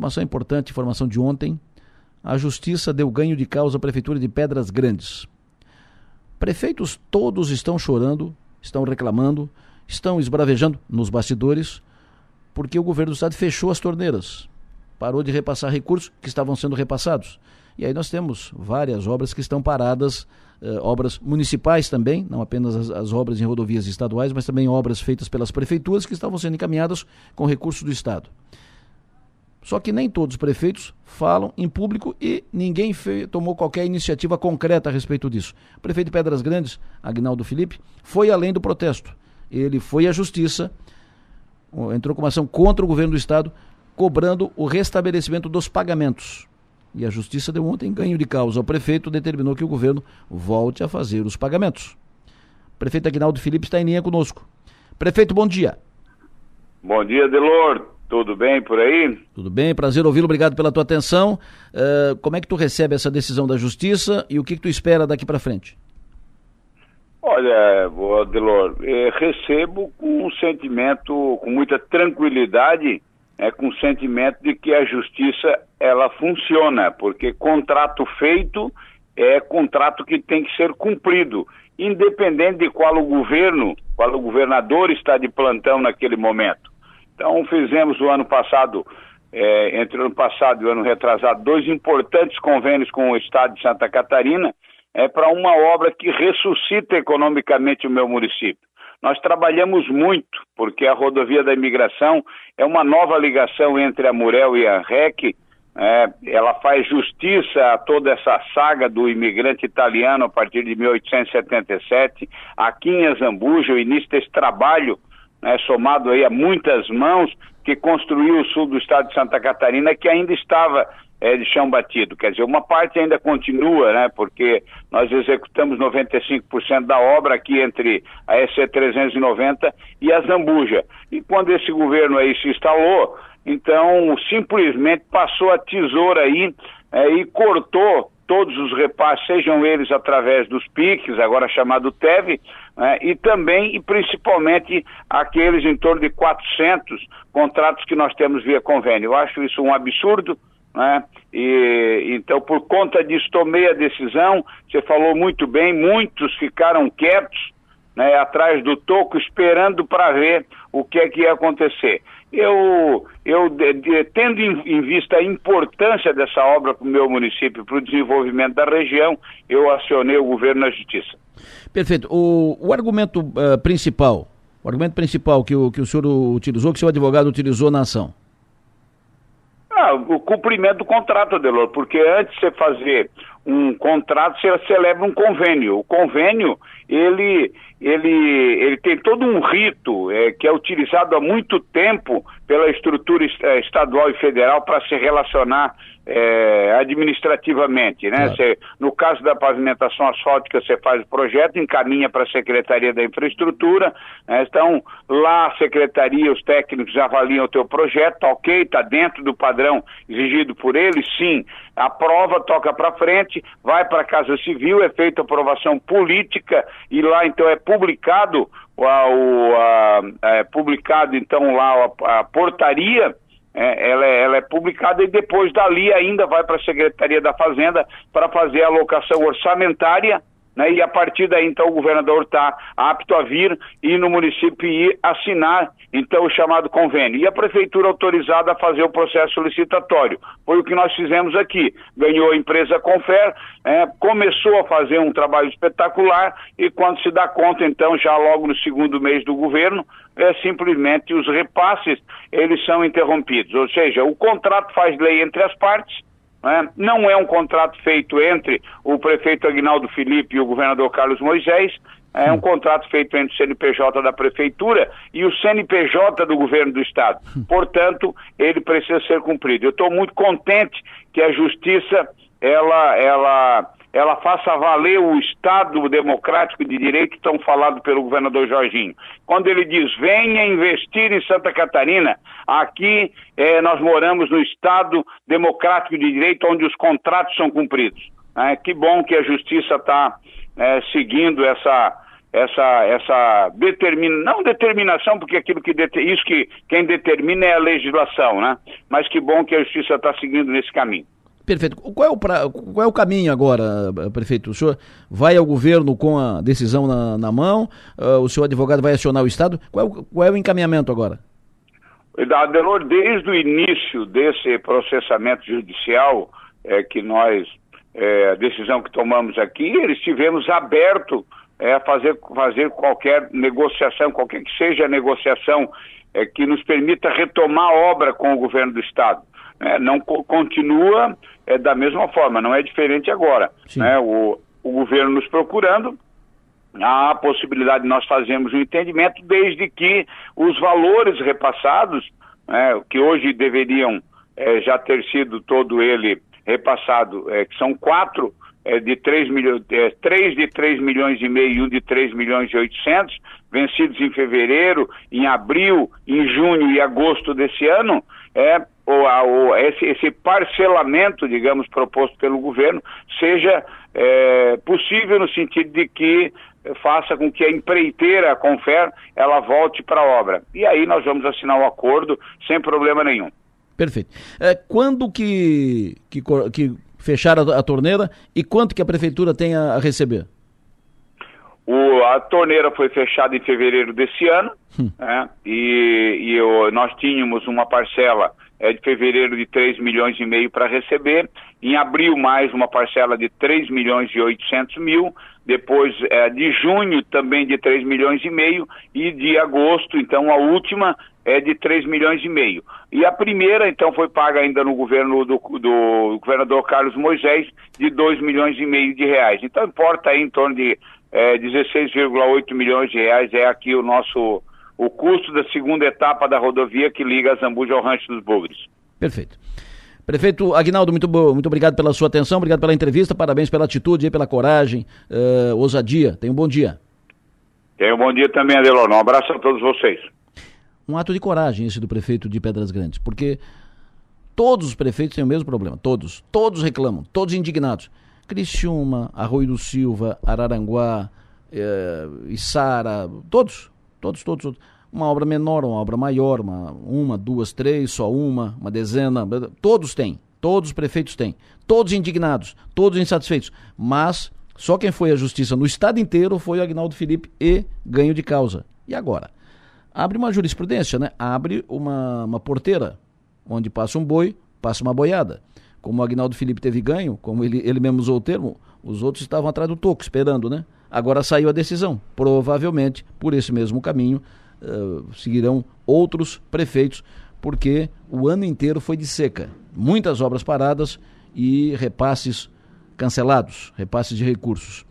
Informação importante, informação de ontem. A Justiça deu ganho de causa à Prefeitura de Pedras Grandes. Prefeitos todos estão chorando, estão reclamando, estão esbravejando nos bastidores, porque o governo do estado fechou as torneiras, parou de repassar recursos que estavam sendo repassados. E aí nós temos várias obras que estão paradas, eh, obras municipais também, não apenas as, as, obras em rodovias estaduais, mas também obras feitas pelas prefeituras que estavam sendo encaminhadas com recursos do estado. Só que nem todos os prefeitos falam em público e ninguém fez, tomou qualquer iniciativa concreta a respeito disso. O prefeito de Pedras Grandes, Agnaldo Felipe, foi além do protesto. Ele foi à justiça, entrou com uma ação contra o governo do estado, cobrando o restabelecimento dos pagamentos. E a justiça deu ontem ganho de causa. O prefeito determinou que o governo volte a fazer os pagamentos. O prefeito Agnaldo Felipe está em linha conosco. Prefeito, bom dia. Bom dia, Delor. Tudo bem por aí? Tudo bem, prazer ouvi-lo, obrigado pela tua atenção. Uh, como é que tu recebe essa decisão da justiça e o que, que tu espera daqui para frente? Olha, Adelor, eh, recebo com um sentimento, com muita tranquilidade, é, com o sentimento de que a justiça ela funciona, porque contrato feito é contrato que tem que ser cumprido, independente de qual o governo, qual o governador está de plantão naquele momento. Então fizemos o ano passado, é, entre o ano passado e o ano retrasado, dois importantes convênios com o Estado de Santa Catarina é, para uma obra que ressuscita economicamente o meu município. Nós trabalhamos muito, porque a rodovia da imigração é uma nova ligação entre a Murel e a REC. É, ela faz justiça a toda essa saga do imigrante italiano a partir de 1877. Aqui em Azambuja, o início desse trabalho né, somado aí a muitas mãos, que construiu o sul do estado de Santa Catarina, que ainda estava é, de chão batido. Quer dizer, uma parte ainda continua, né, porque nós executamos 95% da obra aqui entre a SC 390 e a Zambuja. E quando esse governo aí se instalou, então simplesmente passou a tesoura aí é, e cortou todos os repasses, sejam eles através dos PICs, agora chamado TEV, né, e também e principalmente aqueles em torno de 400 contratos que nós temos via convênio. Eu acho isso um absurdo, né? E, então, por conta disso, tomei a decisão. Você falou muito bem, muitos ficaram quietos, né, atrás do toco, esperando para ver o que é que ia acontecer. Eu, eu de, de, tendo em, em, vista a importância dessa obra para o meu município, para o desenvolvimento da região, eu acionei o governo na justiça. Perfeito. O, o argumento uh, principal, o argumento principal que o, que o senhor utilizou, que o seu advogado utilizou na ação? Ah, o cumprimento do contrato, Adelor, porque antes de você fazer um contrato, você celebra um convênio. O convênio, ele, ele, ele tem todo um rito é, que é utilizado há muito tempo pela estrutura é, estadual e federal para se relacionar é, administrativamente, né? No caso da pavimentação asfáltica, você faz o projeto, encaminha para a Secretaria da Infraestrutura, né? então lá a Secretaria, os técnicos avaliam o teu projeto, ok, está dentro do padrão exigido por eles, sim, aprova, toca para frente, vai para a Casa Civil, é feita aprovação política e lá então é publicado o, a, é publicado então lá a, a portaria é, ela, é, ela, é, publicada e depois dali ainda vai para a Secretaria da Fazenda para fazer a alocação orçamentária né, e a partir daí então o governador está apto a vir e no município ir assinar então o chamado convênio. E a prefeitura autorizada a fazer o processo licitatório. Foi o que nós fizemos aqui. Ganhou a empresa Confer, é, começou a fazer um trabalho espetacular e quando se dá conta então já logo no segundo mês do governo, é simplesmente os repasses eles são interrompidos. Ou seja, o contrato faz lei entre as partes né? Não é um contrato feito entre o prefeito Agnaldo Felipe e o governador Carlos Moisés, é um contrato feito entre o CNPJ da Prefeitura e o CNPJ do Governo do Estado. Portanto, ele precisa ser cumprido. Eu estou muito contente que a Justiça ela, ela ela faça valer o Estado democrático de direito tão falado pelo governador Jorginho. Quando ele diz, venha investir em Santa Catarina, aqui eh, nós moramos no Estado democrático de direito onde os contratos são cumpridos. É, que bom que a Justiça está eh, seguindo essa, essa, essa não determinação, porque aquilo que isso que quem determina é a legislação, né? Mas que bom que a justiça está seguindo nesse caminho. Perfeito. Qual é, o pra, qual é o caminho agora, prefeito? O senhor vai ao governo com a decisão na, na mão? Uh, o senhor advogado vai acionar o Estado? Qual é o, qual é o encaminhamento agora? Adelor, desde o início desse processamento judicial, é, que nós, é, a decisão que tomamos aqui, estivemos abertos é, a fazer, fazer qualquer negociação, qualquer que seja a negociação é, que nos permita retomar a obra com o governo do Estado. É, não co continua é, da mesma forma, não é diferente agora. Né? O, o governo nos procurando, há a possibilidade de nós fazermos um entendimento desde que os valores repassados, né, que hoje deveriam é, já ter sido todo ele repassado, é, que são quatro é, de 3 milhões, é, três de 3 milhões e meio e um de 3 milhões e 800, vencidos em fevereiro, em abril, em junho e agosto desse ano, é, o, a, o, esse, esse, parcelamento, digamos, proposto pelo governo, seja é, possível no sentido de que faça com que a empreiteira, a Confer, ela volte para a obra. E aí nós vamos assinar o um acordo sem problema nenhum. Perfeito. É, quando que, que, que fechar a, a, torneira e quanto que a prefeitura tem a, a receber? O, a torneira foi fechada em fevereiro desse ano hum. né, e, e eu, nós tínhamos uma parcela é, de fevereiro de 3 milhões e meio para receber, em abril mais uma parcela de 3 milhões e 800 mil, depois é, de junho também de 3 milhões e meio e de agosto, então a última é de 3 milhões e meio. E a primeira, então, foi paga ainda no governo do, do governador Carlos Moisés de 2 milhões e meio de reais. Então importa aí em torno de é, 16,8 milhões de reais é aqui o nosso o custo da segunda etapa da rodovia que liga Zambuja ao Rancho dos Bugres. Perfeito. Prefeito Agnaldo, muito, muito obrigado pela sua atenção, obrigado pela entrevista, parabéns pela atitude, pela coragem, uh, ousadia. Tenha um bom dia. Tenha um bom dia também, Adelor. Um abraço a todos vocês um ato de coragem esse do prefeito de Pedras Grandes, porque todos os prefeitos têm o mesmo problema, todos, todos reclamam, todos indignados. Criciúma, Arroio do Silva, Araranguá, eh, Içara, todos, todos, todos, todos. Uma obra menor, uma obra maior, uma, uma, duas, três, só uma, uma dezena, todos têm, todos os prefeitos têm, todos indignados, todos insatisfeitos, mas só quem foi à justiça no estado inteiro foi o Agnaldo Felipe e ganho de causa. E agora? abre uma jurisprudência, né? Abre uma, uma porteira, onde passa um boi, passa uma boiada. Como o Agnaldo Felipe teve ganho, como ele, ele mesmo usou o termo, os outros estavam atrás do toco, esperando, né? Agora saiu a decisão. Provavelmente, por esse mesmo caminho, uh, seguirão outros prefeitos, porque o ano inteiro foi de seca. Muitas obras paradas e repasses cancelados, repasses de recursos.